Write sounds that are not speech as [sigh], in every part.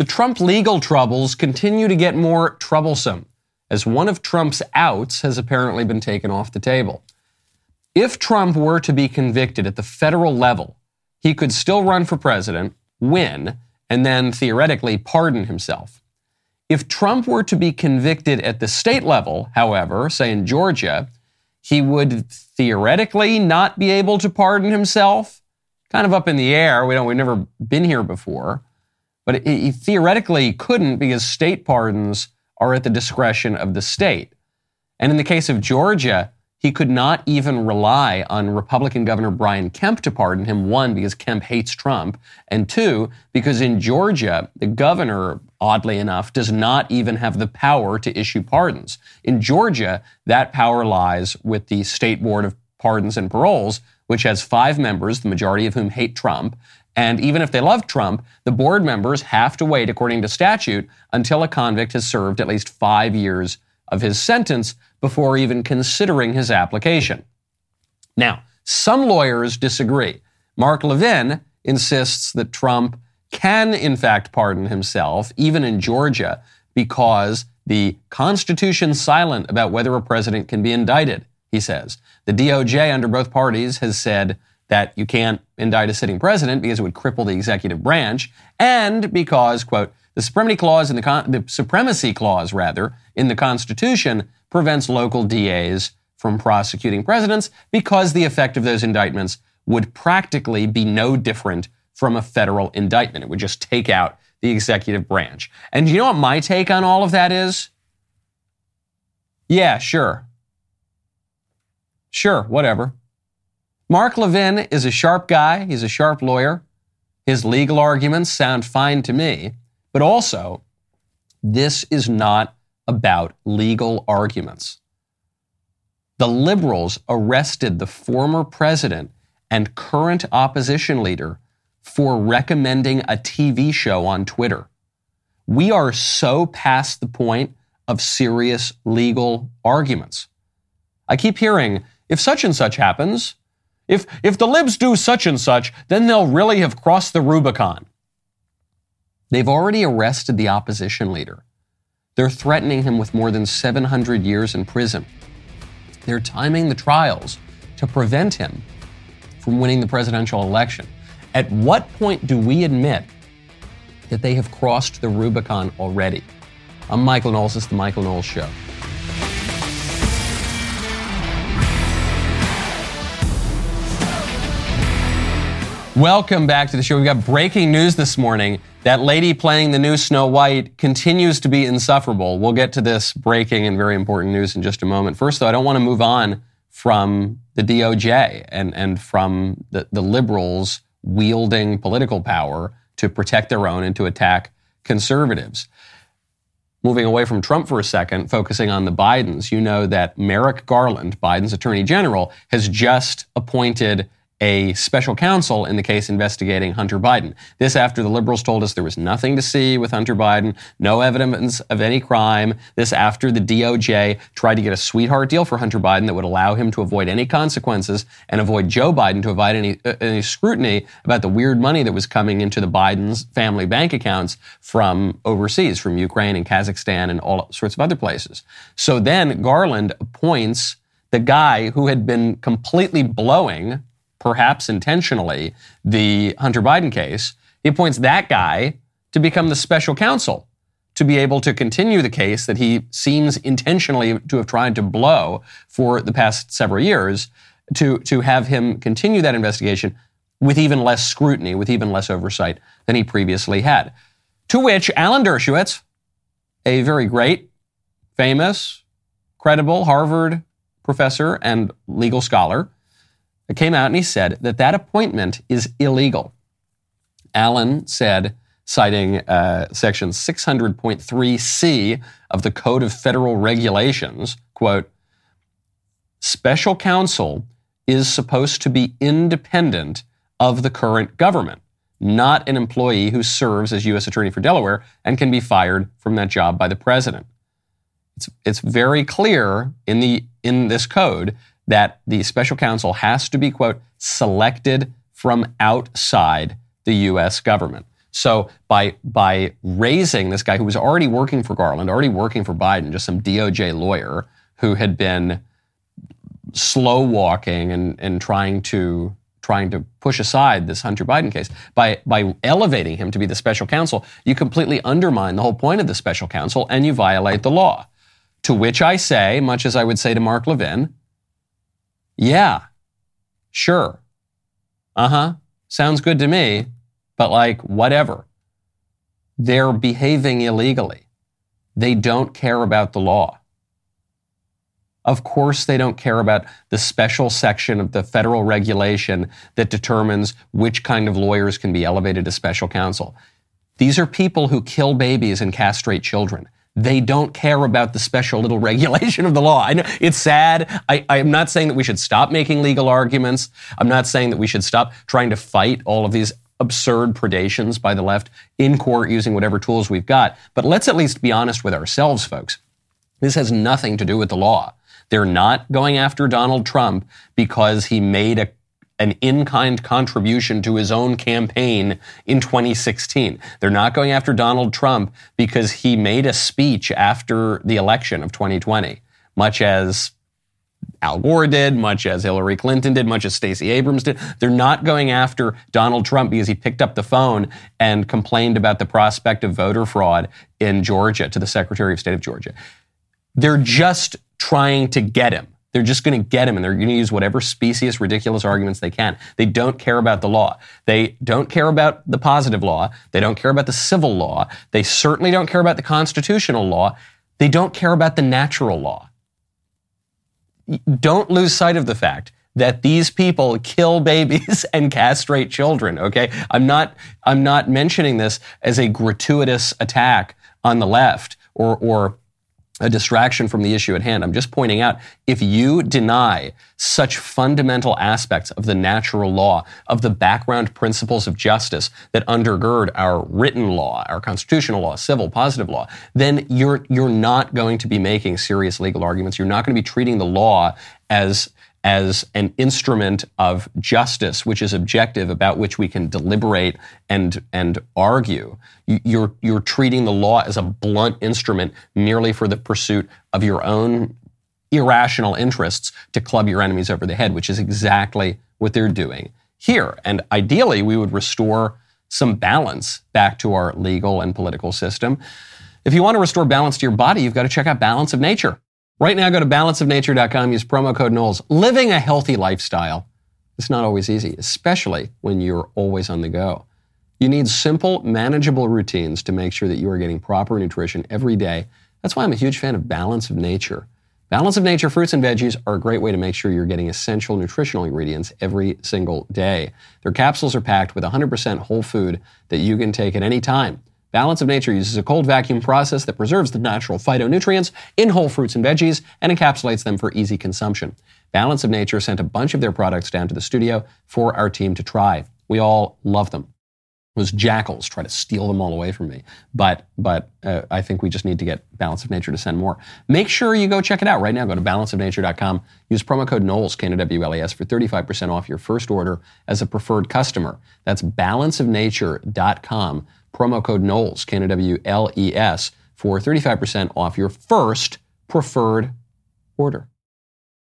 The Trump legal troubles continue to get more troublesome as one of Trump's outs has apparently been taken off the table. If Trump were to be convicted at the federal level, he could still run for president, win, and then theoretically pardon himself. If Trump were to be convicted at the state level, however, say in Georgia, he would theoretically not be able to pardon himself. Kind of up in the air. We don't, we've never been here before. But he theoretically couldn't because state pardons are at the discretion of the state. And in the case of Georgia, he could not even rely on Republican Governor Brian Kemp to pardon him. One, because Kemp hates Trump. And two, because in Georgia, the governor, oddly enough, does not even have the power to issue pardons. In Georgia, that power lies with the State Board of Pardons and Paroles, which has five members, the majority of whom hate Trump. And even if they love Trump, the board members have to wait, according to statute, until a convict has served at least five years of his sentence before even considering his application. Now, some lawyers disagree. Mark Levin insists that Trump can, in fact, pardon himself, even in Georgia, because the Constitution's silent about whether a president can be indicted, he says. The DOJ, under both parties, has said that you can't indict a sitting president because it would cripple the executive branch, and because, quote, the supremacy clause in the, con- the supremacy clause rather in the Constitution prevents local DAs from prosecuting presidents because the effect of those indictments would practically be no different from a federal indictment. It would just take out the executive branch. And you know what my take on all of that is? Yeah, sure. Sure, whatever. Mark Levin is a sharp guy. He's a sharp lawyer. His legal arguments sound fine to me. But also, this is not about legal arguments. The liberals arrested the former president and current opposition leader for recommending a TV show on Twitter. We are so past the point of serious legal arguments. I keep hearing if such and such happens, if, if the libs do such and such, then they'll really have crossed the Rubicon. They've already arrested the opposition leader. They're threatening him with more than 700 years in prison. They're timing the trials to prevent him from winning the presidential election. At what point do we admit that they have crossed the Rubicon already? I'm Michael Knowles. This is the Michael Knowles Show. Welcome back to the show. We've got breaking news this morning. That lady playing the new Snow White continues to be insufferable. We'll get to this breaking and very important news in just a moment. First, though, I don't want to move on from the DOJ and, and from the, the liberals wielding political power to protect their own and to attack conservatives. Moving away from Trump for a second, focusing on the Bidens, you know that Merrick Garland, Biden's attorney general, has just appointed a special counsel in the case investigating Hunter Biden. This after the liberals told us there was nothing to see with Hunter Biden, no evidence of any crime. This after the DOJ tried to get a sweetheart deal for Hunter Biden that would allow him to avoid any consequences and avoid Joe Biden to avoid any, uh, any scrutiny about the weird money that was coming into the Biden's family bank accounts from overseas, from Ukraine and Kazakhstan and all sorts of other places. So then Garland appoints the guy who had been completely blowing perhaps intentionally, the Hunter Biden case, he appoints that guy to become the special counsel to be able to continue the case that he seems intentionally to have tried to blow for the past several years, to, to have him continue that investigation with even less scrutiny, with even less oversight than he previously had. To which Alan Dershowitz, a very great, famous, credible Harvard professor and legal scholar, came out and he said that that appointment is illegal. Alan said, citing uh, section 600.3c of the Code of Federal Regulations, quote, special counsel is supposed to be independent of the current government, not an employee who serves as U.S. Attorney for Delaware and can be fired from that job by the president. It's, it's very clear in, the, in this code that the special counsel has to be, quote, selected from outside the U.S. government. So by by raising this guy who was already working for Garland, already working for Biden, just some DOJ lawyer who had been slow walking and, and trying to trying to push aside this Hunter Biden case. By by elevating him to be the special counsel, you completely undermine the whole point of the special counsel and you violate the law. To which I say, much as I would say to Mark Levin, yeah, sure. Uh-huh. Sounds good to me. But like, whatever. They're behaving illegally. They don't care about the law. Of course, they don't care about the special section of the federal regulation that determines which kind of lawyers can be elevated to special counsel. These are people who kill babies and castrate children. They don't care about the special little [laughs] regulation of the law. I know it's sad. I, am not saying that we should stop making legal arguments. I'm not saying that we should stop trying to fight all of these absurd predations by the left in court using whatever tools we've got. But let's at least be honest with ourselves, folks. This has nothing to do with the law. They're not going after Donald Trump because he made a, an in kind contribution to his own campaign in 2016. They're not going after Donald Trump because he made a speech after the election of 2020, much as Al Gore did, much as Hillary Clinton did, much as Stacey Abrams did. They're not going after Donald Trump because he picked up the phone and complained about the prospect of voter fraud in Georgia to the Secretary of State of Georgia. They're just trying to get him. They're just going to get him and they're going to use whatever specious, ridiculous arguments they can. They don't care about the law. They don't care about the positive law. They don't care about the civil law. They certainly don't care about the constitutional law. They don't care about the natural law don't lose sight of the fact that these people kill babies [laughs] and castrate children okay i'm not i'm not mentioning this as a gratuitous attack on the left or or a distraction from the issue at hand. I'm just pointing out if you deny such fundamental aspects of the natural law, of the background principles of justice that undergird our written law, our constitutional law, civil, positive law, then you're, you're not going to be making serious legal arguments. You're not going to be treating the law as as an instrument of justice, which is objective, about which we can deliberate and, and argue. You're, you're treating the law as a blunt instrument merely for the pursuit of your own irrational interests to club your enemies over the head, which is exactly what they're doing here. And ideally, we would restore some balance back to our legal and political system. If you want to restore balance to your body, you've got to check out Balance of Nature. Right now, go to balanceofnature.com, use promo code Knowles. Living a healthy lifestyle is not always easy, especially when you're always on the go. You need simple, manageable routines to make sure that you are getting proper nutrition every day. That's why I'm a huge fan of Balance of Nature. Balance of Nature fruits and veggies are a great way to make sure you're getting essential nutritional ingredients every single day. Their capsules are packed with 100% whole food that you can take at any time. Balance of Nature uses a cold vacuum process that preserves the natural phytonutrients in whole fruits and veggies and encapsulates them for easy consumption. Balance of Nature sent a bunch of their products down to the studio for our team to try. We all love them. Those jackals try to steal them all away from me, but but uh, I think we just need to get Balance of Nature to send more. Make sure you go check it out right now. Go to balanceofnature.com. Use promo code Knowles K N W L E S for 35% off your first order as a preferred customer. That's balanceofnature.com promo code Knowles, K-N-O-W-L-E-S, for 35% off your first preferred order.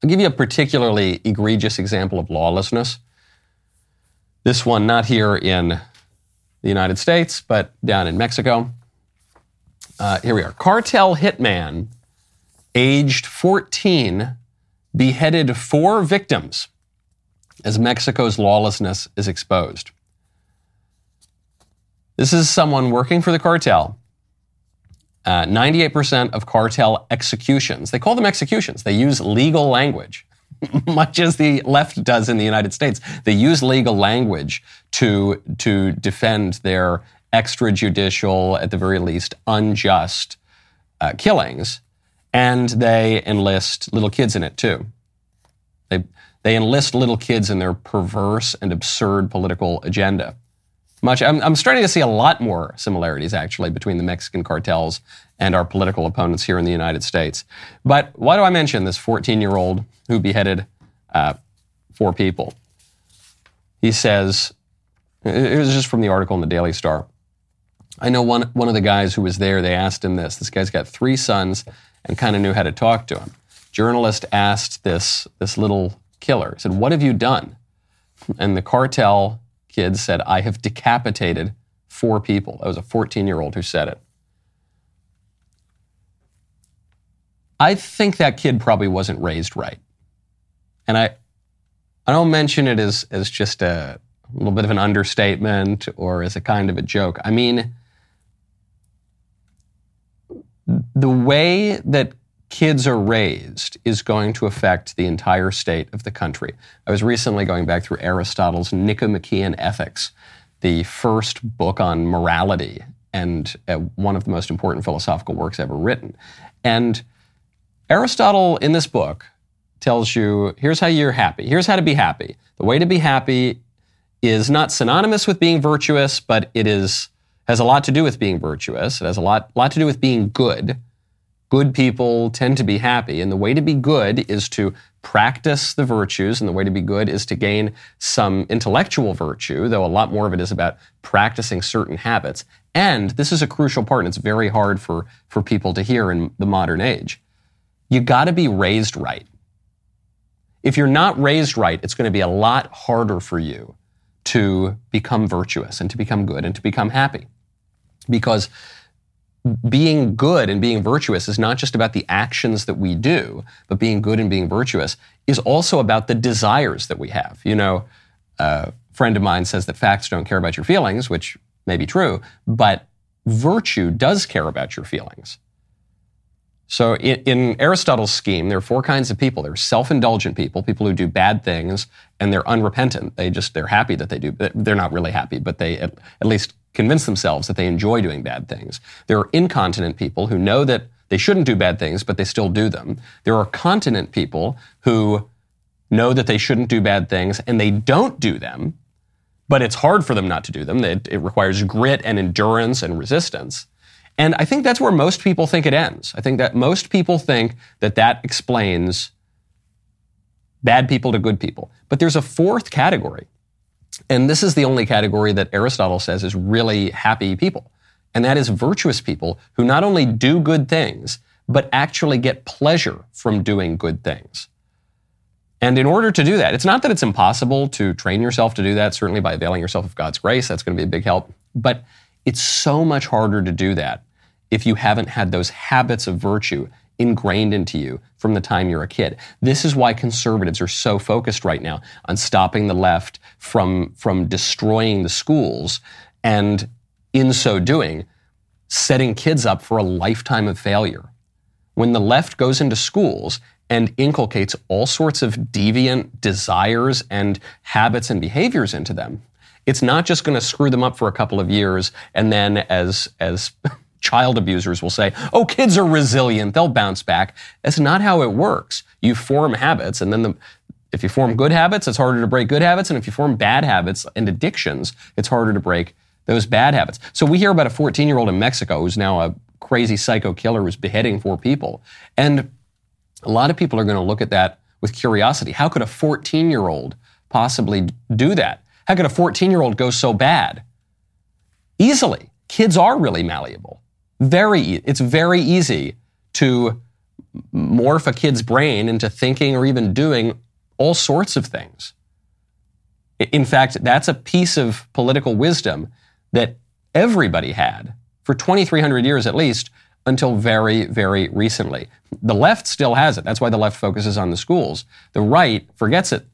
I'll give you a particularly egregious example of lawlessness. This one not here in the United States, but down in Mexico. Uh, here we are. Cartel hitman, aged 14, beheaded four victims as Mexico's lawlessness is exposed. This is someone working for the cartel. Uh, 98% of cartel executions, they call them executions, they use legal language, [laughs] much as the left does in the United States. They use legal language to, to defend their extrajudicial, at the very least, unjust uh, killings, and they enlist little kids in it too. They, they enlist little kids in their perverse and absurd political agenda much. I'm, I'm starting to see a lot more similarities, actually, between the Mexican cartels and our political opponents here in the United States. But why do I mention this 14 year old who beheaded uh, four people? He says, it was just from the article in the Daily Star. I know one, one of the guys who was there, they asked him this. This guy's got three sons and kind of knew how to talk to him. Journalist asked this, this little killer, he said, What have you done? And the cartel kid said, I have decapitated four people. That was a 14 year old who said it. I think that kid probably wasn't raised right. And I, I don't mention it as, as just a little bit of an understatement or as a kind of a joke. I mean, the way that kids are raised is going to affect the entire state of the country. I was recently going back through Aristotle's Nicomachean Ethics, the first book on morality and uh, one of the most important philosophical works ever written. And Aristotle in this book tells you here's how you're happy. Here's how to be happy. The way to be happy is not synonymous with being virtuous, but it is has a lot to do with being virtuous. It has a lot, lot to do with being good. Good people tend to be happy, and the way to be good is to practice the virtues, and the way to be good is to gain some intellectual virtue, though a lot more of it is about practicing certain habits. And this is a crucial part, and it's very hard for, for people to hear in the modern age. You gotta be raised right. If you're not raised right, it's going to be a lot harder for you to become virtuous and to become good and to become happy. Because being good and being virtuous is not just about the actions that we do, but being good and being virtuous is also about the desires that we have. You know, a friend of mine says that facts don't care about your feelings, which may be true, but virtue does care about your feelings. So in, in, Aristotle's scheme, there are four kinds of people. There are self-indulgent people, people who do bad things, and they're unrepentant. They just they're happy that they do. They're not really happy, but they at, at least convince themselves that they enjoy doing bad things. There are incontinent people who know that they shouldn't do bad things, but they still do them. There are continent people who know that they shouldn't do bad things and they don't do them, but it's hard for them not to do them. It, it requires grit and endurance and resistance. And I think that's where most people think it ends. I think that most people think that that explains bad people to good people. But there's a fourth category. And this is the only category that Aristotle says is really happy people. And that is virtuous people who not only do good things, but actually get pleasure from doing good things. And in order to do that, it's not that it's impossible to train yourself to do that, certainly by availing yourself of God's grace, that's going to be a big help. But it's so much harder to do that if you haven't had those habits of virtue ingrained into you from the time you're a kid. This is why conservatives are so focused right now on stopping the left from, from destroying the schools and in so doing, setting kids up for a lifetime of failure. When the left goes into schools and inculcates all sorts of deviant desires and habits and behaviors into them, it's not just going to screw them up for a couple of years and then as, as [laughs] child abusers will say, oh, kids are resilient, they'll bounce back. That's not how it works. You form habits, and then the, if you form good habits, it's harder to break good habits. And if you form bad habits and addictions, it's harder to break those bad habits. So we hear about a 14 year old in Mexico who's now a crazy psycho killer who's beheading four people. And a lot of people are going to look at that with curiosity. How could a 14 year old possibly do that? How could a 14 year old go so bad? Easily. Kids are really malleable. Very, it's very easy to morph a kid's brain into thinking or even doing all sorts of things. In fact, that's a piece of political wisdom that everybody had for 2,300 years at least until very, very recently. The left still has it. That's why the left focuses on the schools. The right forgets it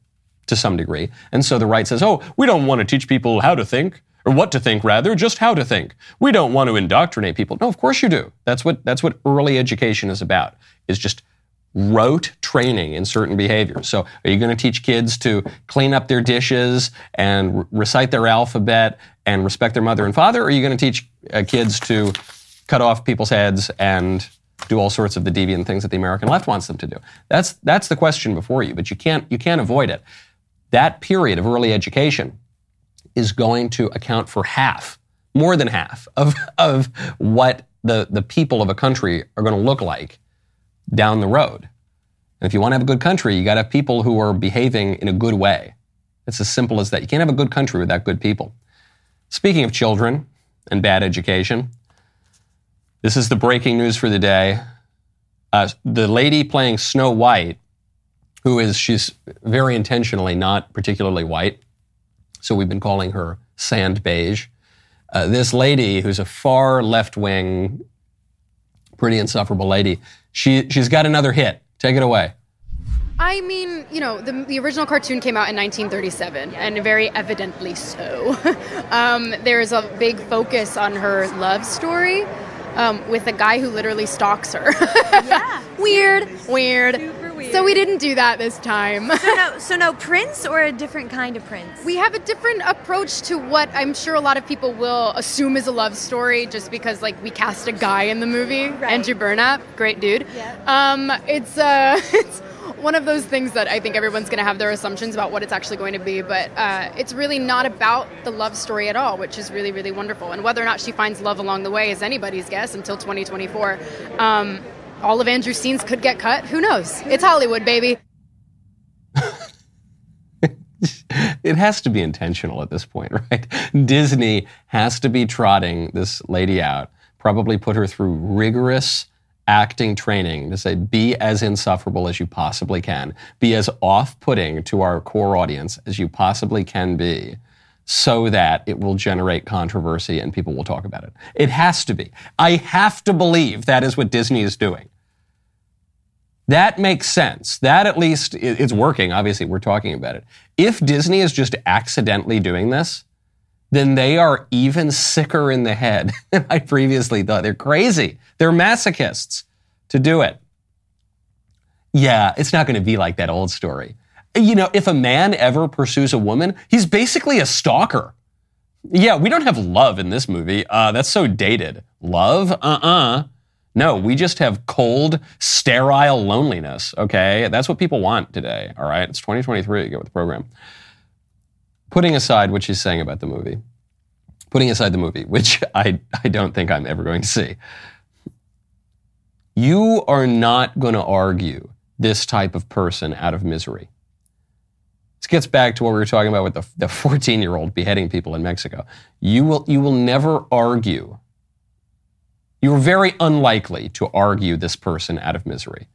to some degree. And so the right says, oh, we don't want to teach people how to think or what to think rather, just how to think. We don't want to indoctrinate people. No, of course you do. That's what that's what early education is about. Is just rote training in certain behaviors. So, are you going to teach kids to clean up their dishes and re- recite their alphabet and respect their mother and father? Or are you going to teach uh, kids to cut off people's heads and do all sorts of the deviant things that the American left wants them to do? That's that's the question before you, but you can't you can't avoid it. That period of early education is going to account for half, more than half of, of what the, the people of a country are going to look like down the road. And if you want to have a good country, you got to have people who are behaving in a good way. It's as simple as that. You can't have a good country without good people. Speaking of children, and bad education. This is the breaking news for the day. Uh, the lady playing Snow White, who is, she's very intentionally not particularly white. So we've been calling her sand beige. Uh, this lady, who's a far left wing, pretty insufferable lady, she, she's got another hit. Take it away. I mean, you know, the, the original cartoon came out in 1937, and very evidently so. [laughs] um, there's a big focus on her love story um, with a guy who literally stalks her. [laughs] yeah. weird, weird. So we didn't do that this time. so no, [laughs] so no prince or a different kind of prince. We have a different approach to what I'm sure a lot of people will assume is a love story, just because like we cast a guy in the movie, right. Andrew Burnap, great dude. Yeah. Um, it's uh, [laughs] it's one of those things that I think everyone's going to have their assumptions about what it's actually going to be, but uh, it's really not about the love story at all, which is really, really wonderful. And whether or not she finds love along the way is anybody's guess until 2024. Um, all of Andrew's scenes could get cut. Who knows? It's Hollywood, baby. [laughs] it has to be intentional at this point, [laughs] right? Disney has to be trotting this lady out, probably put her through rigorous acting training to say be as insufferable as you possibly can, be as off putting to our core audience as you possibly can be, so that it will generate controversy and people will talk about it. It has to be. I have to believe that is what Disney is doing. That makes sense. That at least it's working. Obviously, we're talking about it. If Disney is just accidentally doing this, then they are even sicker in the head [laughs] than I previously thought. They're crazy. They're masochists to do it. Yeah, it's not going to be like that old story. You know, if a man ever pursues a woman, he's basically a stalker. Yeah, we don't have love in this movie. Uh, that's so dated. Love? Uh uh-uh. uh No, we just have cold, sterile loneliness, okay? That's what people want today, all right? It's 2023. Get with the program putting aside what she's saying about the movie, putting aside the movie, [laughs] which I, I don't think I'm ever going to see, you are not going to argue this type of person out of misery. This gets back to what we were talking about with the 14 year old beheading people in Mexico. You will, you will never argue. You're very unlikely to argue this person out of misery.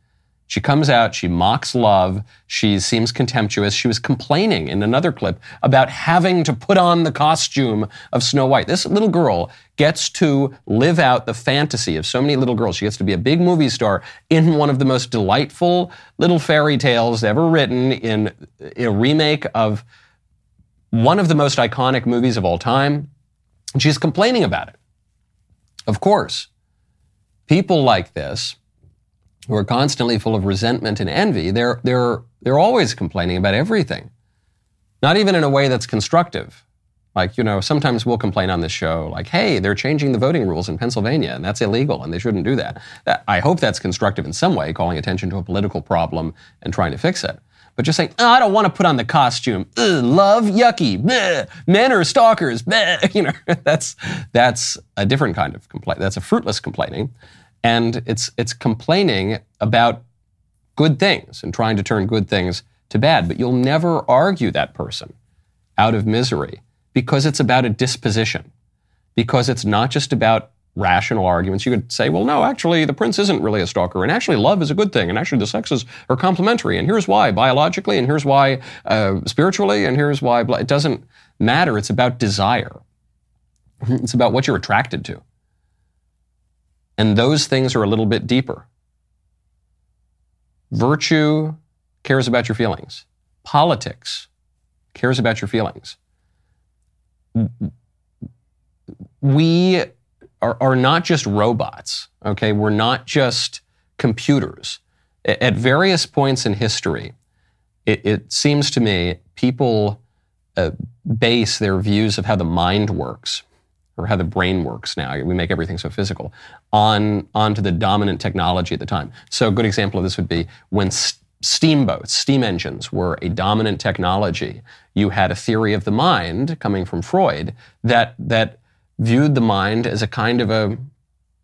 She comes out, she mocks love, she seems contemptuous. She was complaining in another clip about having to put on the costume of Snow White. This little girl gets to live out the fantasy of so many little girls. She gets to be a big movie star in one of the most delightful little fairy tales ever written in a remake of one of the most iconic movies of all time. And she's complaining about it. Of course, people like this who are constantly full of resentment and envy, they're, they're, they're always complaining about everything. Not even in a way that's constructive. Like, you know, sometimes we'll complain on this show, like, hey, they're changing the voting rules in Pennsylvania, and that's illegal, and they shouldn't do that. I hope that's constructive in some way, calling attention to a political problem and trying to fix it. But just saying, oh, I don't want to put on the costume. Ugh, love, yucky. Bleh. Men are stalkers. Bleh. [laughs] You know, that's that's a different kind of complaint. That's a fruitless complaining and it's it's complaining about good things and trying to turn good things to bad. But you'll never argue that person out of misery because it's about a disposition. Because it's not just about rational arguments. You could say, well, no, actually, the prince isn't really a stalker, and actually, love is a good thing, and actually, the sexes are complementary, and here's why biologically, and here's why uh, spiritually, and here's why. It doesn't matter. It's about desire. [laughs] It's about what you're attracted to. And those things are a little bit deeper. Virtue cares about your feelings. Politics cares about your feelings. We are, are not just robots, okay? We're not just computers. At various points in history, it, it seems to me people uh, base their views of how the mind works or how the brain works now. We make everything so physical on onto the dominant technology at the time. So a good example of this would be when st- steamboats, steam engines were a dominant technology. You had a theory of the mind coming from Freud that that viewed the mind as a kind of a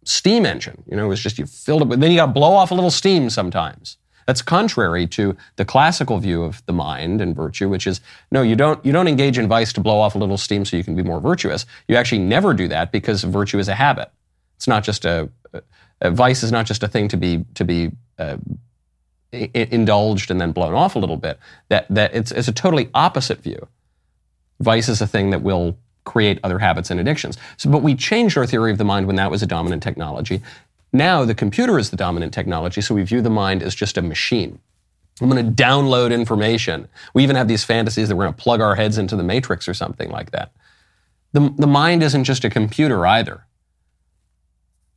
steam engine. You know, it was just you filled it with then you got to blow off a little steam sometimes. That's contrary to the classical view of the mind and virtue, which is no, you don't you don't engage in vice to blow off a little steam so you can be more virtuous. You actually never do that because virtue is a habit. It's not just a, a vice is not just a thing to be to be uh, indulged and then blown off a little bit. That that it's it's a totally opposite view. Vice is a thing that will create other habits and addictions. So, but we changed our theory of the mind when that was a dominant technology. Now the computer is the dominant technology, so we view the mind as just a machine. I'm going to download information. We even have these fantasies that we're going to plug our heads into the matrix or something like that. The, the mind isn't just a computer either.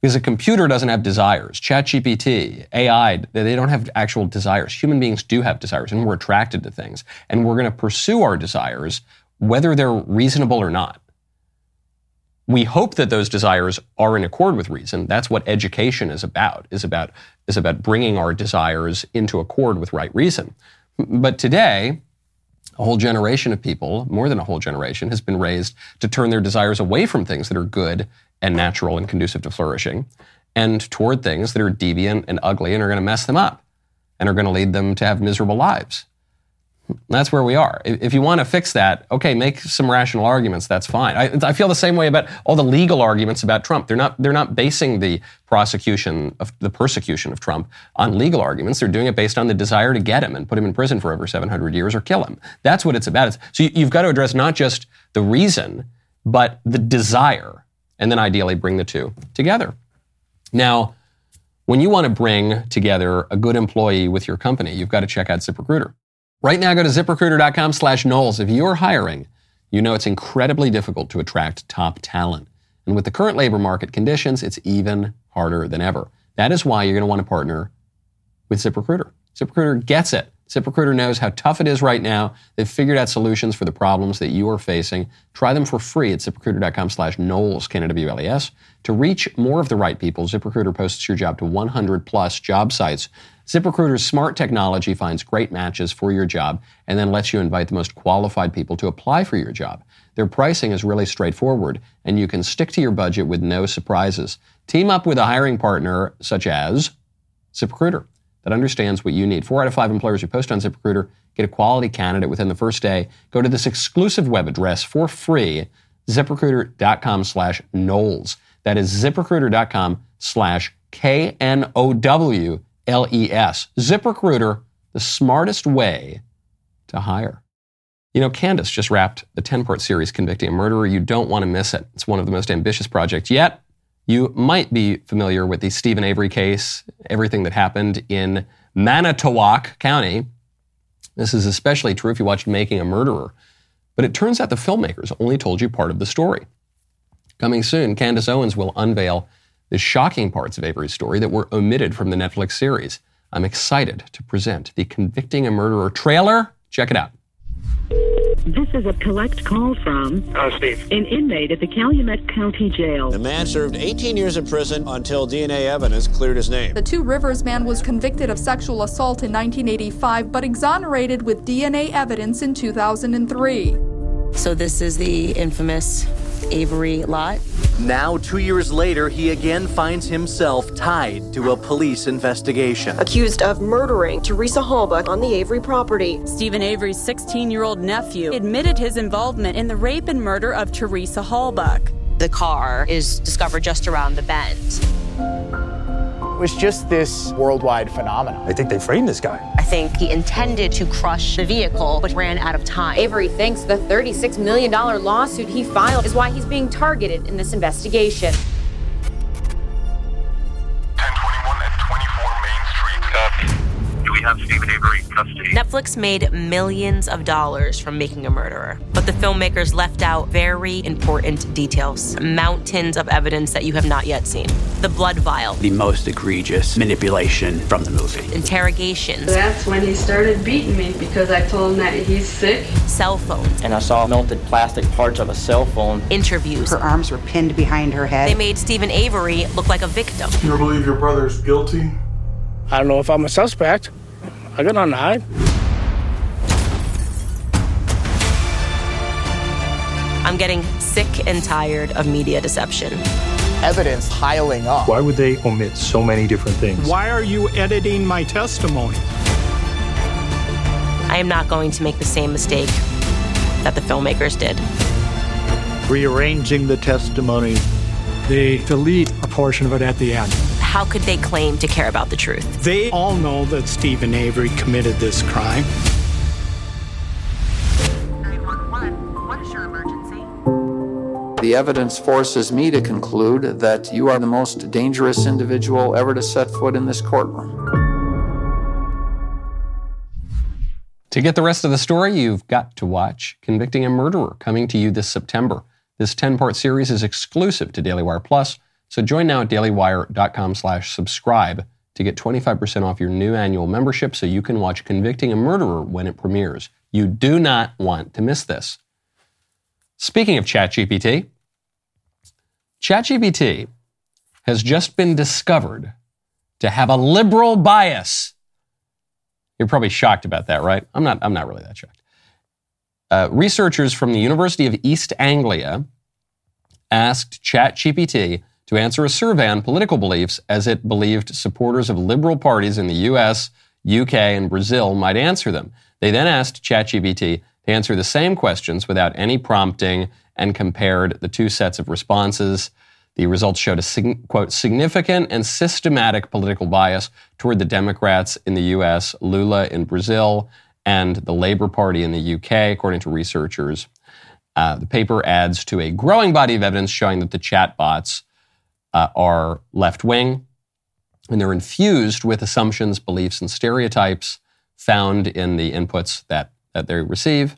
Because a computer doesn't have desires. ChatGPT, AI, they don't have actual desires. Human beings do have desires, and we're attracted to things. And we're going to pursue our desires, whether they're reasonable or not we hope that those desires are in accord with reason. That's what education is about, is about, is about bringing our desires into accord with right reason. But today, a whole generation of people, more than a whole generation, has been raised to turn their desires away from things that are good and natural and conducive to flourishing and toward things that are deviant and ugly and are going to mess them up and are going to lead them to have miserable lives. That's where we are. If you want to fix that, okay, make some rational arguments. That's fine. I, I, feel the same way about all the legal arguments about Trump. They're not. They're not basing the prosecution of the persecution of Trump on legal arguments. They're doing it based on the desire to get him and put him in prison for over 700 years or kill him. That's what it's about. so you, you've got to address not just the reason, but the desire, and then ideally bring the two together. Now, when you want to bring together a good employee with your company, you've got to check out ZipRecruiter. Right now, go to ziprecruiter.com slash Knowles. If you're hiring, you know it's incredibly difficult to attract top talent. And with the current labor market conditions, it's even harder than ever. That is why you're going to want to partner with ZipRecruiter. ZipRecruiter gets it. ZipRecruiter knows how tough it is right now. They've figured out solutions for the problems that you are facing. Try them for free at ziprecruiter.com slash Knowles. To reach more of the right people, ZipRecruiter posts your job to 100 plus job sites ZipRecruiter's smart technology finds great matches for your job and then lets you invite the most qualified people to apply for your job. Their pricing is really straightforward, and you can stick to your budget with no surprises. Team up with a hiring partner such as ZipRecruiter that understands what you need. Four out of five employers who post on ZipRecruiter get a quality candidate within the first day. Go to this exclusive web address for free, ziprecruiter.com slash Knowles. That is ziprecruiter.com slash K-N-O-W L-E-S. ZipRecruiter, the smartest way to hire. You know, Candace just wrapped the 10-part series Convicting a Murderer. You don't want to miss it. It's one of the most ambitious projects yet. You might be familiar with the Steven Avery case, everything that happened in Manitowoc County. This is especially true if you watched Making a Murderer. But it turns out the filmmakers only told you part of the story. Coming soon, Candace Owens will unveil the shocking parts of Avery's story that were omitted from the Netflix series. I'm excited to present the Convicting a Murderer trailer. Check it out. This is a collect call from uh, Steve. an inmate at the Calumet County Jail. The man served 18 years in prison until DNA evidence cleared his name. The Two Rivers man was convicted of sexual assault in 1985 but exonerated with DNA evidence in 2003. So, this is the infamous Avery lot. Now, two years later, he again finds himself tied to a police investigation. Accused of murdering Teresa Halbach on the Avery property. Steven Avery's 16 year old nephew admitted his involvement in the rape and murder of Teresa Halbach. The car is discovered just around the bend. It was just this worldwide phenomenon. I think they framed this guy. I think he intended to crush the vehicle, but ran out of time. Avery thinks the $36 million lawsuit he filed is why he's being targeted in this investigation. We have Steven Avery in custody? Netflix made millions of dollars from making a murderer, but the filmmakers left out very important details, mountains of evidence that you have not yet seen. The blood vial, the most egregious manipulation from the movie. Interrogations. That's when he started beating me because I told him that he's sick. Cell phones. And I saw melted plastic parts of a cell phone. Interviews. Her arms were pinned behind her head. They made Steven Avery look like a victim. You believe your brother's guilty? I don't know if I'm a suspect. I got nothing to hide. I'm getting sick and tired of media deception. evidence piling up. Why would they omit so many different things? Why are you editing my testimony? I am not going to make the same mistake that the filmmakers did. Rearranging the testimony. They delete a portion of it at the end. How could they claim to care about the truth? They all know that Steven Avery committed this crime. The evidence forces me to conclude that you are the most dangerous individual ever to set foot in this courtroom. To get the rest of the story, you've got to watch Convicting a Murderer coming to you this September. This 10-part series is exclusive to Daily Wire Plus, so join now at dailywire.com slash subscribe to get 25% off your new annual membership so you can watch Convicting a Murderer when it premieres. You do not want to miss this. Speaking of ChatGPT, ChatGPT has just been discovered to have a liberal bias. You're probably shocked about that, right? I'm not, I'm not really that shocked. Uh, researchers from the University of East Anglia asked ChatGPT to answer a survey on political beliefs as it believed supporters of liberal parties in the US, UK, and Brazil might answer them. They then asked ChatGPT to answer the same questions without any prompting and compared the two sets of responses. The results showed a quote significant and systematic political bias toward the Democrats in the US, Lula in Brazil, and the Labour Party in the UK, according to researchers. Uh, the paper adds to a growing body of evidence showing that the chatbots uh, are left wing and they're infused with assumptions, beliefs, and stereotypes found in the inputs that that they receive.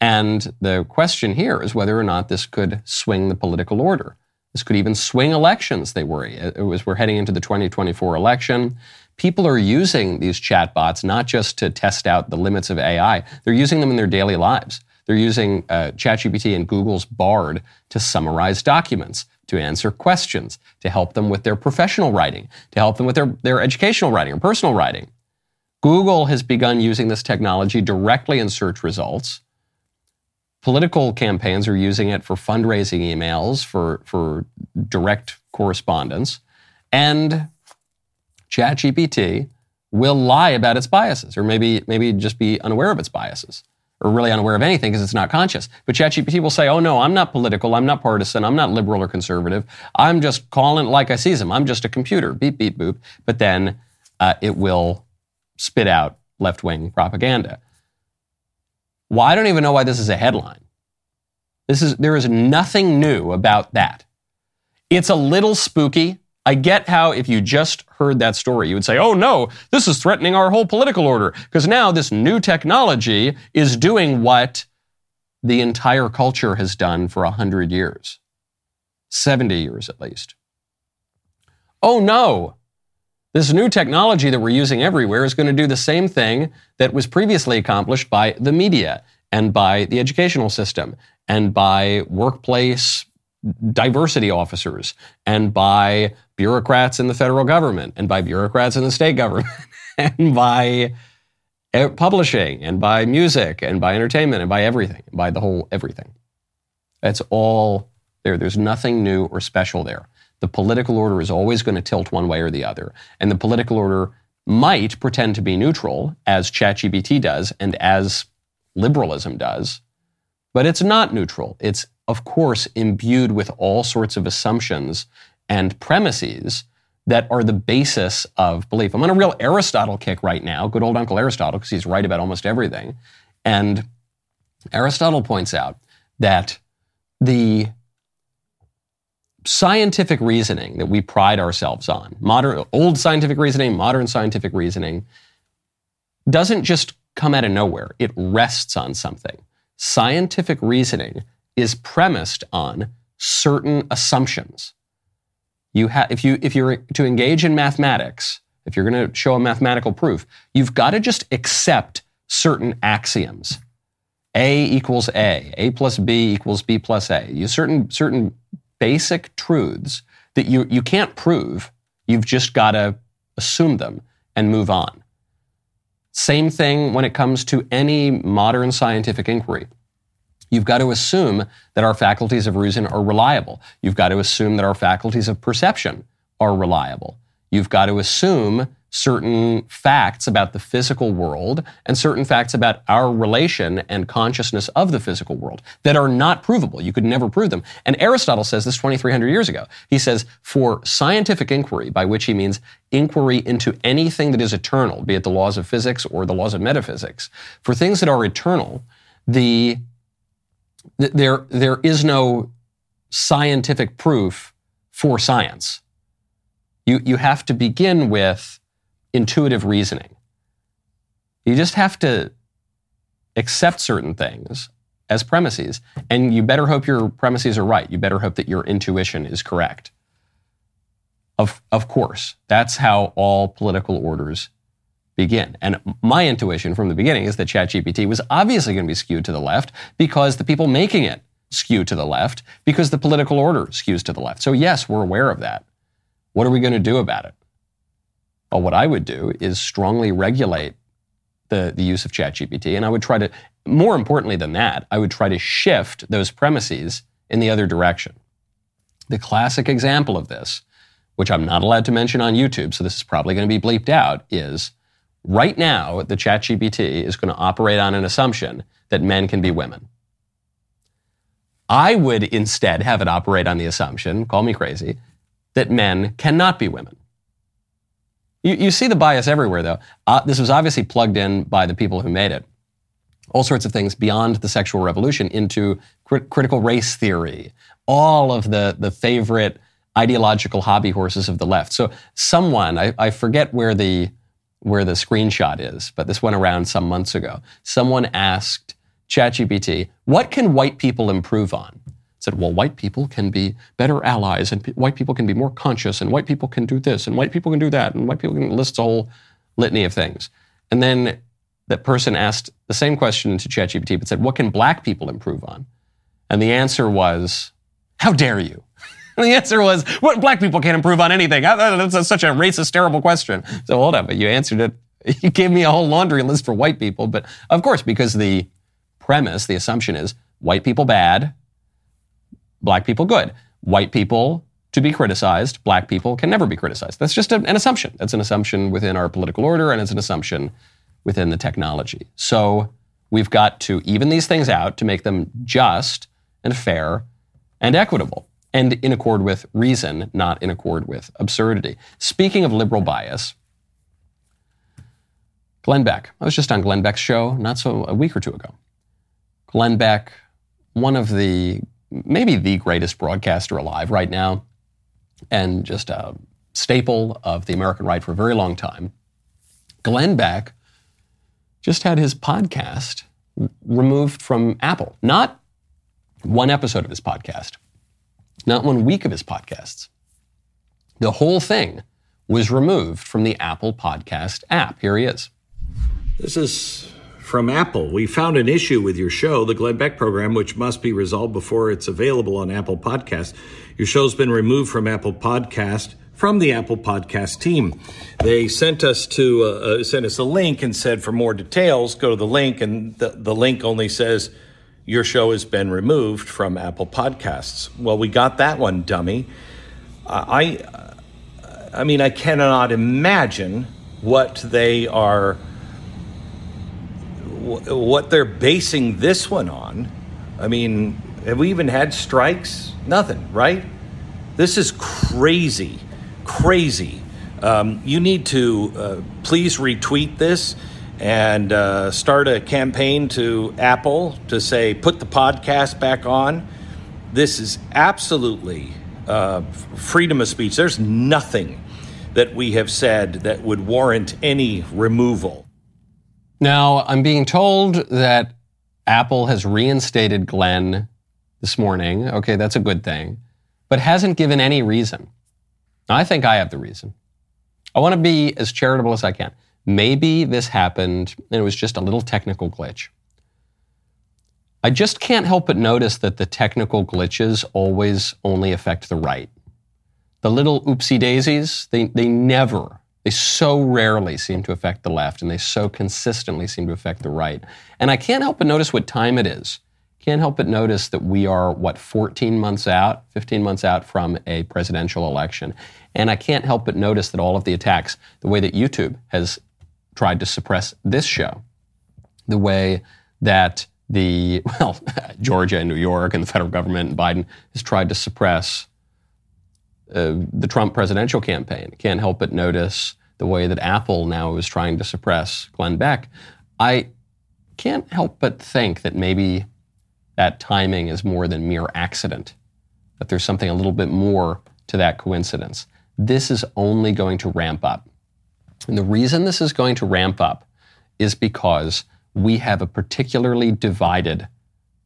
And the question here is whether or not this could swing the political order. This could even swing elections, they worry. As we're heading into the 2024 election, people are using these chatbots not just to test out the limits of AI, they're using them in their daily lives. They're using uh, ChatGPT and Google's Bard to summarize documents, to answer questions, to help them with their professional writing, to help them with their, their educational writing or personal writing. Google has begun using this technology directly in search results. Political campaigns are using it for fundraising emails, for, for direct correspondence. And ChatGPT will lie about its biases, or maybe, maybe just be unaware of its biases, or really unaware of anything because it's not conscious. But ChatGPT will say, oh no, I'm not political, I'm not partisan, I'm not liberal or conservative. I'm just calling it like I sees them. I'm just a computer, beep, beep, boop. But then uh, it will spit out left wing propaganda. Well, I don't even know why this is a headline. This is, there is nothing new about that. It's a little spooky. I get how if you just heard that story, you would say, oh no, this is threatening our whole political order. Because now this new technology is doing what the entire culture has done for 100 years, 70 years at least. Oh no, this new technology that we're using everywhere is going to do the same thing that was previously accomplished by the media and by the educational system and by workplace diversity officers and by bureaucrats in the federal government and by bureaucrats in the state government [laughs] and by eh, publishing and by music and by entertainment and by everything, by the whole everything. That's all there. There's nothing new or special there the political order is always going to tilt one way or the other. And the political order might pretend to be neutral, as ChatGPT does and as liberalism does, but it's not neutral. It's, of course, imbued with all sorts of assumptions and premises that are the basis of belief. I'm on a real Aristotle kick right now, good old Uncle Aristotle, because he's right about almost everything. And Aristotle points out that the scientific reasoning that we pride ourselves on, modern, old scientific reasoning, modern scientific reasoning, doesn't just come out of nowhere. It rests on something. Scientific reasoning is premised on certain assumptions. You if you if you're to engage in mathematics, if you're going to show a mathematical proof, you've got to just accept certain axioms. A equals A, A plus B equals B plus A. You certain certain basic truths that you, you can't prove. You've just got to assume them and move on. Same thing when it comes to any modern scientific inquiry. You've got to assume that our faculties of reason are reliable. You've got to assume that our faculties of perception are reliable. You've got to assume certain facts about the physical world and certain facts about our relation and consciousness of the physical world that are not provable. You could never prove them. And Aristotle says this 2,300 years ago. He says, for scientific inquiry, by which he means inquiry into anything that is eternal, be it the laws of physics or the laws of metaphysics, for things that are eternal, the, there, there is no scientific proof for science. You, you have to begin with intuitive reasoning. You just have to accept certain things as premises, and you better hope your premises are right. You better hope that your intuition is correct. Of, of course, that's how all political orders begin. And my intuition from the beginning is that ChatGPT was obviously going to be skewed to the left because the people making it skew to the left because the political order skews to the left. So, yes, we're aware of that. What are we going to do about it? Well, what I would do is strongly regulate the, the use of ChatGPT, and I would try to, more importantly than that, I would try to shift those premises in the other direction. The classic example of this, which I'm not allowed to mention on YouTube, so this is probably going to be bleeped out, is right now the ChatGPT is going to operate on an assumption that men can be women. I would instead have it operate on the assumption, call me crazy, that men cannot be women. You, you see the bias everywhere, though. Uh, this was obviously plugged in by the people who made it. All sorts of things beyond the sexual revolution into crit- critical race theory, all of the, the favorite ideological hobby horses of the left. So someone, I, I forget where the where the screenshot is, but this went around some months ago. Someone asked ChatGPT, "What can white people improve on?" said, well, white people can be better allies and p- white people can be more conscious and white people can do this and white people can do that and white people can list a whole litany of things. And then that person asked the same question to ChatGPT but said, what can black people improve on? And the answer was, how dare you? And [laughs] the answer was, what black people can't improve on anything. That's such a racist, terrible question. So hold on, but you answered it. [laughs] You gave me a whole laundry list for white people. But of course, because the premise, the assumption is white people bad, black people good. White people to be criticized, black people can never be criticized. That's just a, an assumption. That's an assumption within our political order, and it's an assumption within the technology. So we've got to even these things out to make them just and fair and equitable and in accord with reason, not in accord with absurdity. Speaking of liberal bias, Glenn Beck. I was just on Glenn Beck's show not so a week or two ago. Glenn Beck, one of the maybe the greatest broadcaster alive right now, and just a staple of the American right for a very long time. Glenn Beck just had his podcast removed from Apple. Not one episode of his podcast, not one week of his podcasts. The whole thing was removed from the Apple Podcast app. Here he is. This is from Apple. We found an issue with your show, the Glenn Beck program, which must be resolved before it's available on Apple Podcast. Your show's been removed from Apple Podcast from the Apple Podcast team. They sent us to uh, uh, sent us a link and said for more details, go to the link, and the, the link only says your show has been removed from Apple Podcasts. Well, we got that one, dummy. I, I mean, I cannot imagine what they are what they're basing this one on. I mean, have we even had strikes? Nothing, right? This is crazy, crazy. Um, you need to uh, please retweet this and uh, start a campaign to Apple to say, put the podcast back on. This is absolutely uh, freedom of speech. There's nothing that we have said that would warrant any removal. Now, I'm being told that Apple has reinstated Glenn this morning. Okay, that's a good thing, but hasn't given any reason. I think I have the reason. I want to be as charitable as I can. Maybe this happened and it was just a little technical glitch. I just can't help but notice that the technical glitches always only affect the right. The little oopsie daisies, they, they never they so rarely seem to affect the left, and they so consistently seem to affect the right. And I can't help but notice what time it is can't help but notice that we are, what, 14 months out, 15 months out from a presidential election. And I can't help but notice that all of the attacks, the way that YouTube has tried to suppress this show, the way that the, [laughs] well, Georgia and New York and the federal government and Biden has tried to suppress uh, the Trump presidential campaign. Can't help but notice the way that Apple now is trying to suppress Glenn Beck. I can't help but think that maybe that timing is more than mere accident, that there's something a little bit more to that coincidence. This is only going to ramp up. And the reason this is going to ramp up is because we have a particularly divided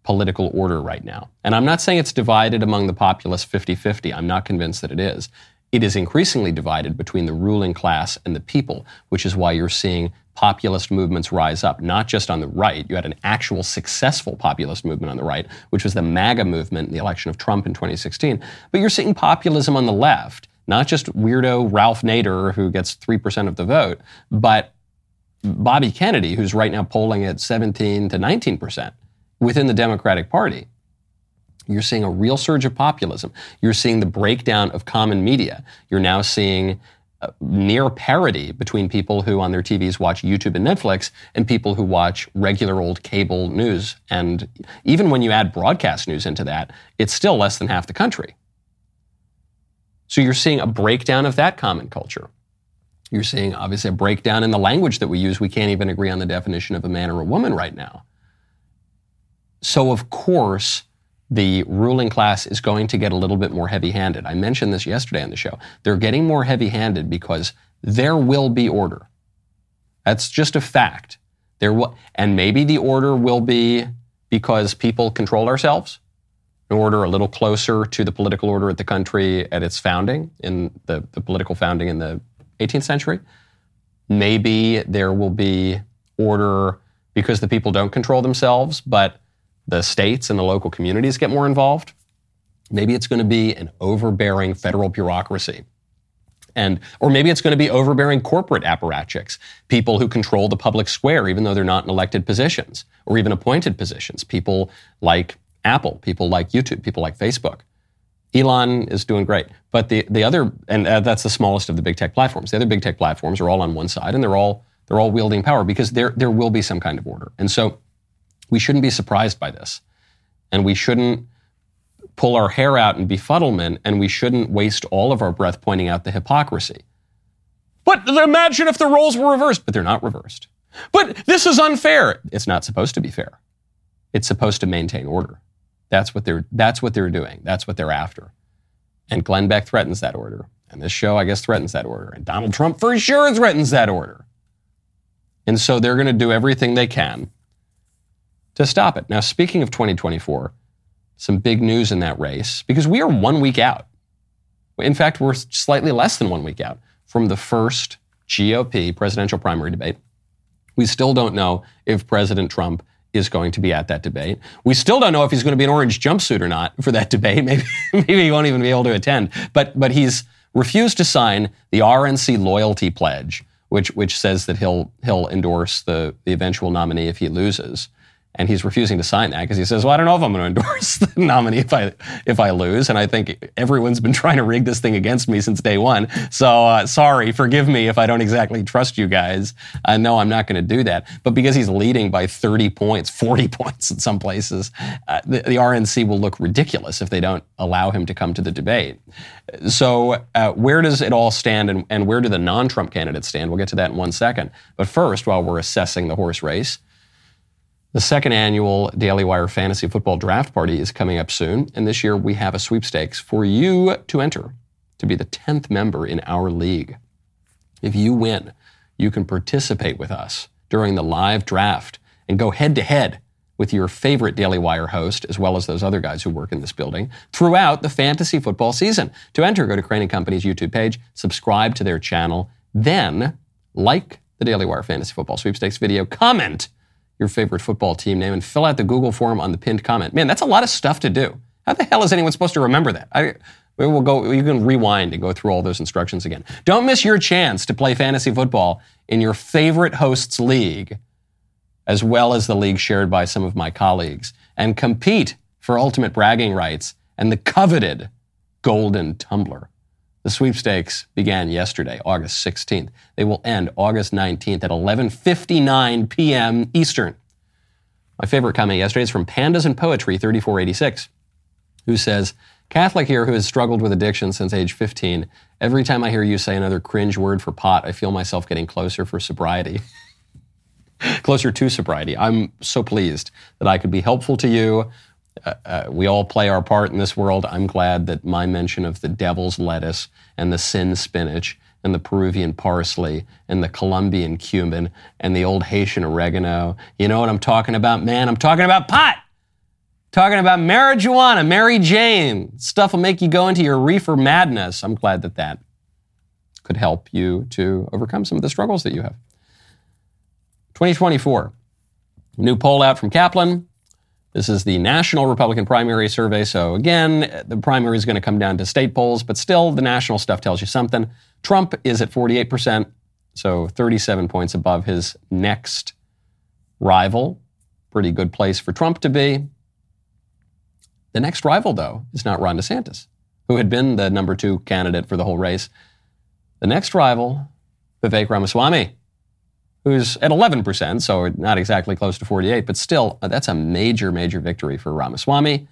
political order right now. And I'm not saying it's divided among the populace 50 50. I'm not convinced that it is. It is increasingly divided between the ruling class and the people, which is why you're seeing populist movements rise up, not just on the right. You had an actual successful populist movement on the right, which was the MAGA movement in the election of Trump in 2016. But you're seeing populism on the left, not just weirdo Ralph Nader, who gets 3% of the vote, but Bobby Kennedy, who's right now polling at 17 to 19% within the Democratic Party. You're seeing a real surge of populism. You're seeing the breakdown of common media. You're now seeing near parity between people who on their TVs watch YouTube and Netflix and people who watch regular old cable news. And even when you add broadcast news into that, it's still less than half the country. So you're seeing a breakdown of that common culture. You're seeing obviously a breakdown in the language that we use. We can't even agree on the definition of a man or a woman right now. So, of course, the ruling class is going to get a little bit more heavy handed. I mentioned this yesterday on the show. They're getting more heavy handed because there will be order. That's just a fact. There will, and maybe the order will be because people control ourselves, order a little closer to the political order at the country at its founding, in the, the political founding in the 18th century. Maybe there will be order because the people don't control themselves, but the states and the local communities get more involved. Maybe it's going to be an overbearing federal bureaucracy. And, or maybe it's going to be overbearing corporate apparatchiks, people who control the public square, even though they're not in elected positions or even appointed positions. People like Apple, people like YouTube, people like Facebook. Elon is doing great. But the, the other, and uh, that's the smallest of the big tech platforms. The other big tech platforms are all on one side and they're all, they're all wielding power because there, there will be some kind of order. And so we shouldn't be surprised by this. And we shouldn't pull our hair out in befuddlement, and we shouldn't waste all of our breath pointing out the hypocrisy. But imagine if the roles were reversed, but they're not reversed. But this is unfair. It's not supposed to be fair. It's supposed to maintain order. That's what they're, that's what they're doing. That's what they're after. And Glenn Beck threatens that order. And this show, I guess, threatens that order. And Donald Trump for sure threatens that order. And so they're going to do everything they can to stop it. Now, speaking of 2024, some big news in that race because we are one week out. In fact, we're slightly less than one week out from the first GOP presidential primary debate. We still don't know if President Trump is going to be at that debate. We still don't know if he's going to be an orange jumpsuit or not for that debate. [laughs] Maybe, maybe he won't even be able to attend. But, but he's refused to sign the RNC loyalty pledge, which, which says that he'll, he'll endorse the, the eventual nominee if he loses and he's refusing to sign that because he says, "Well, I don't know if I'm going [laughs] to endorse the nominee if I if I lose." And I think everyone's been [laughs] trying to rig this thing against me since day one. So uh, sorry, forgive me if I don't exactly trust you guys. I know I'm not going to do that. But because he's leading by 30 points, 40 [laughs] points in some places, uh, the, the, RNC will look ridiculous if they don't allow him to come to the debate. So uh, where does it all stand, and, and where do the non-Trump candidates stand? We'll get to that in one second. But first, while we're assessing the horse race. The second annual Daily Wire Fantasy Football Draft Party is coming up soon, and this year we have a sweepstakes for you to enter to be the 10th member in our league. If you win, you can participate with us during the live draft and go head to head with your favorite Daily Wire host, as well as those other guys who work in this building, throughout the fantasy football season. To enter, go to Crain and Company's YouTube page, subscribe to their channel, then like the Daily Wire Fantasy Football Sweepstakes video, comment your favorite football team name and fill out the Google form on the pinned comment. Man, that's a lot of stuff to do. How the hell is anyone supposed to remember that? I, we'll go, you can rewind and go through all those instructions again. Don't miss your chance to play fantasy football in your favorite hosts league, as well as the league shared by some of my colleagues and compete for ultimate bragging rights and the coveted golden tumbler. The sweepstakes began yesterday, August 16th. They will end August 19th at 11:59 p.m. Eastern. My favorite comment yesterday is from Pandas and Poetry 3486, who says, Catholic here who has struggled with addiction since age 15. Every time I hear you say another cringe word for pot, I feel myself getting closer for sobriety. [laughs] closer to sobriety. I'm so pleased that I could be helpful to you. Uh, uh, we all play our part in this world. I'm glad that my mention of the devil's lettuce and the sin spinach and the Peruvian parsley and the Colombian cumin and the old Haitian oregano. You know what I'm talking about, man? I'm talking about pot. Talking about marijuana, Mary Jane. Stuff will make you go into your reefer madness. I'm glad that that could help you to overcome some of the struggles that you have. 2024. New poll out from Kaplan. This is the national Republican primary survey. So again, the primary is going to come down to state polls, but still the national stuff tells you something. Trump is at 48%, so 37 points above his next rival. Pretty good place for Trump to be. The next rival, though, is not Ron DeSantis, who had been the number two candidate for the whole race. The next rival, Vivek Ramaswamy, who's at 11%, so not exactly close to 48, but still, uh, that's a major, major victory for Ramaswamy.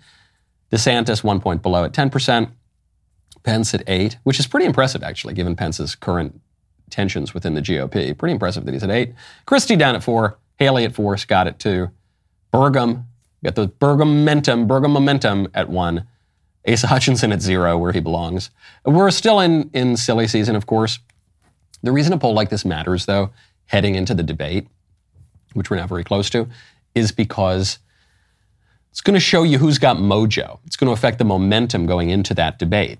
DeSantis, one point below at 10%. Pence at 8, which is pretty impressive, actually, given Pence's current tensions within the GOP. Pretty impressive that he's at 8. Christie down at 4. Haley at 4. Scott at 2. Burgum, got the Burgum momentum, Burgum momentum at 1. Asa Hutchinson at 0, where he belongs. We're still in, in silly season, of course. The reason a poll like this matters, though, heading into the debate, which we're now very close to, is because it's going to show you who's got mojo. It's going to affect the momentum going into that debate.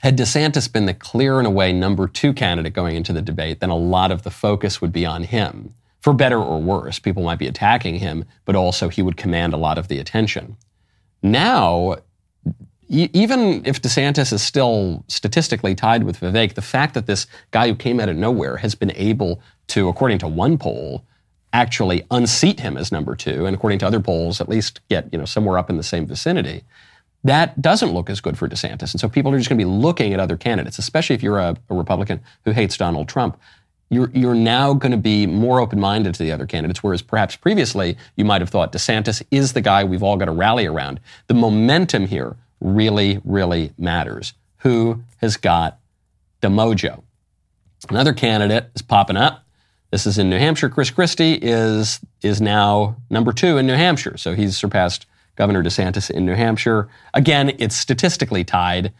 Had DeSantis been the clear and away number two candidate going into the debate, then a lot of the focus would be on him. For better or worse, people might be attacking him, but also he would command a lot of the attention. Now, even if DeSantis is still statistically tied with Vivek, the fact that this guy who came out of nowhere has been able to, according to one poll, actually unseat him as number two, and according to other polls, at least get you know somewhere up in the same vicinity. That doesn't look as good for DeSantis, and so people are just going to be looking at other candidates, especially if you're a, a Republican who hates Donald Trump. You're, you're now going to be more open-minded to the other candidates, whereas perhaps previously you might have thought DeSantis is the guy we've all got to rally around. The momentum here really, really matters. Who has got the mojo? Another candidate is popping up. This is in New Hampshire. Chris Christie is, is now number two in New Hampshire. So he's surpassed Governor DeSantis in New Hampshire. Again, it's statistically tied.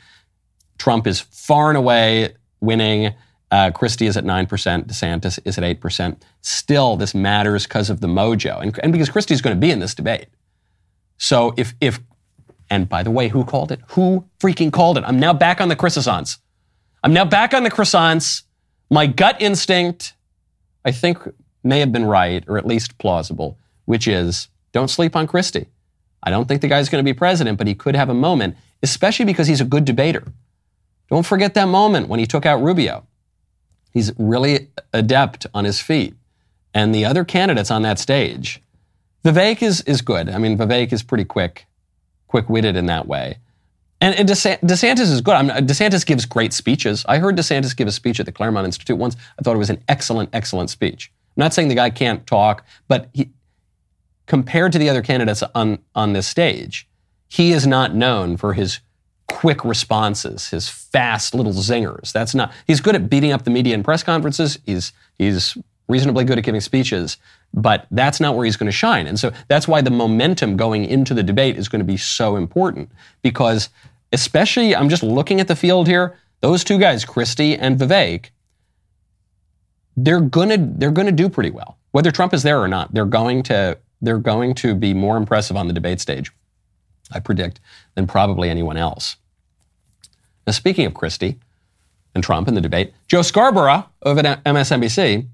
Trump is far and away winning. Uh, Christie is at 9%, DeSantis is at 8%. Still, this matters because of the mojo and, and because Christie's going to be in this debate. So if, if, and by the way, who called it? Who freaking called it? I'm now back on the croissants. I'm now back on the croissants. My gut instinct, I think, may have been right, or at least plausible, which is don't sleep on Christie. I don't think the guy's going to be president, but he could have a moment, especially because he's a good debater. Don't forget that moment when he took out Rubio. He's really adept on his feet. And the other candidates on that stage, Vivek is, is good. I mean, Vivek is pretty quick, quick witted in that way. And, and DeSantis is good. I mean, DeSantis gives great speeches. I heard DeSantis give a speech at the Claremont Institute once. I thought it was an excellent, excellent speech. I'm not saying the guy can't talk, but he, compared to the other candidates on, on this stage, he is not known for his quick responses, his fast little zingers. That's not, he's good at beating up the media in press conferences. He's, he's reasonably good at giving speeches, but that's not where he's going to shine. And so that's why the momentum going into the debate is going to be so important because especially, I'm just looking at the field here, those two guys, Christie and Vivek, they're gonna, they're gonna do pretty well. Whether Trump is there or not, they're going to, they're going to be more impressive on the debate stage, I predict, than probably anyone else. Now, speaking of Christie and Trump in the debate, Joe Scarborough of MSNBC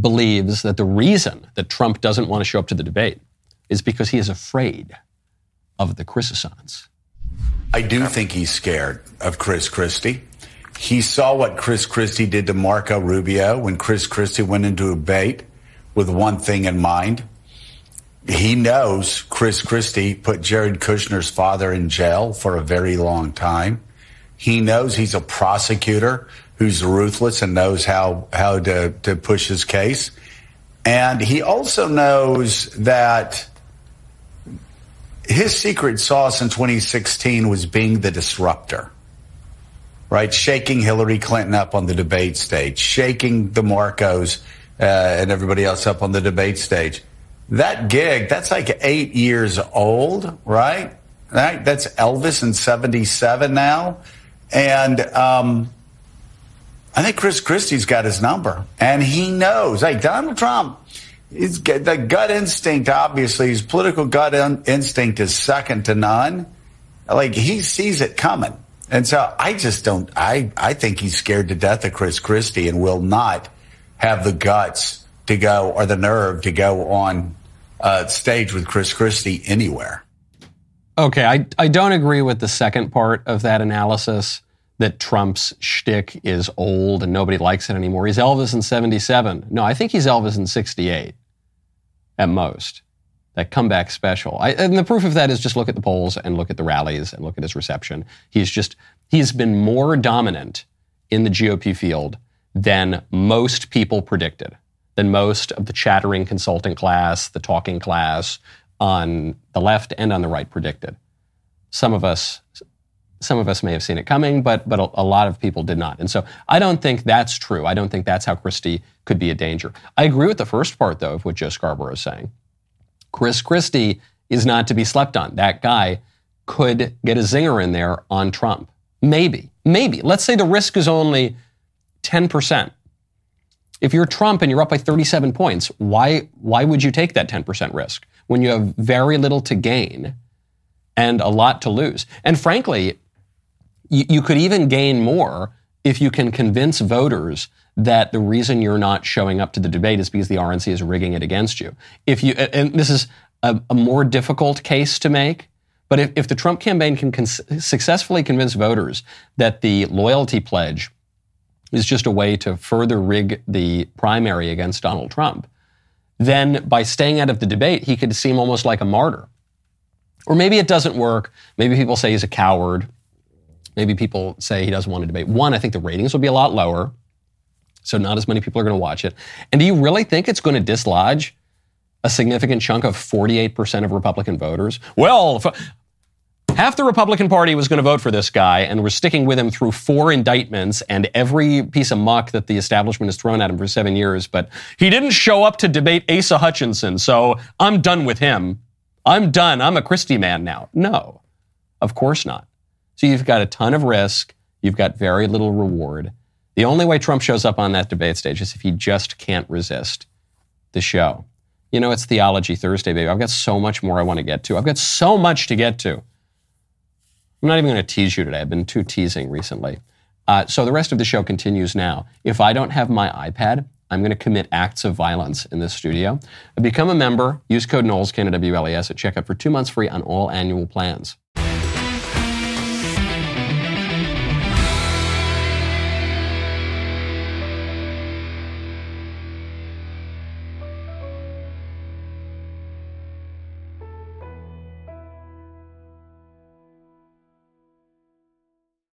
believes that the reason that Trump doesn't want to show up to the debate is because he is afraid of the Chrisissons. I do think he's scared of Chris Christie. He saw what Chris Christie did to Marco Rubio when Chris Christie went into a debate with one thing in mind he knows Chris Christie put Jared Kushner's father in jail for a very long time. He knows he's a prosecutor who's ruthless and knows how, how to, to push his case. And he also knows that his secret sauce in 2016 was being the disruptor, right? Shaking Hillary Clinton up on the debate stage, shaking the Marcos uh, and everybody else up on the debate stage. That gig, that's like eight years old, right? Right? That's Elvis in 77 now. And, um, I think Chris Christie's got his number and he knows, hey, Donald Trump, He's the gut instinct, obviously, his political gut in, instinct is second to none. Like he sees it coming. And so I just don't, I, I think he's scared to death of Chris Christie and will not have the guts to go or the nerve to go on uh, stage with Chris Christie anywhere. Okay, I, I don't agree with the second part of that analysis that Trump's shtick is old and nobody likes it anymore. He's Elvis in 77. No, I think he's Elvis in 68 at most. That comeback special. I, and the proof of that is just look at the polls and look at the rallies and look at his reception. He's just, he's been more dominant in the GOP field than most people predicted, than most of the chattering consulting class, the talking class on the left and on the right predicted. Some of us, some of us may have seen it coming, but but a, a, lot of people did not. And so I don't think that's true. I don't think that's how Christie could be a danger. I agree with the first part though of what Joe Scarborough is saying. Chris Christie is not to be slept on. That guy could get a zinger in there on Trump. Maybe, maybe. Let's say the risk is only 10%. If you're Trump and you're up by 37 points, why, why would you take that 10% risk when you have very little to gain and a lot to lose? And frankly, you, you could even gain more if you can convince voters that the reason you're not showing up to the debate is because the RNC is rigging it against you. If you, and this is a, a more difficult case to make, but if, if the Trump campaign can cons- successfully convince voters that the loyalty pledge is just a way to further rig the primary against Donald Trump, then by staying out of the debate, he could seem almost like a martyr. Or maybe it doesn't work. Maybe people say he's a coward. Maybe people say he doesn't want to debate. One, I think the ratings will be a lot lower, so not as many people are going to watch it. And do you really think it's going to dislodge a significant chunk of 48% of Republican voters? Well, half the Republican Party was going to vote for this guy, and we're sticking with him through four indictments and every piece of muck that the establishment has thrown at him for seven years. But he didn't show up to debate Asa Hutchinson, so I'm done with him. I'm done. I'm a Christie man now. No, of course not. So you've got a ton of risk. You've got very little reward. The only way Trump shows up on that debate stage is if he just can't resist the show. You know, it's Theology Thursday, baby. I've got so much more I want to get to. I've got so much to get to. I'm not even going to tease you today. I've been too teasing recently. Uh, so the rest of the show continues now. If I don't have my iPad, I'm going to commit acts of violence in this studio. Become a member. Use code Knowles, K-N-O-W-L-E-S, at checkout for two months free on all annual plans.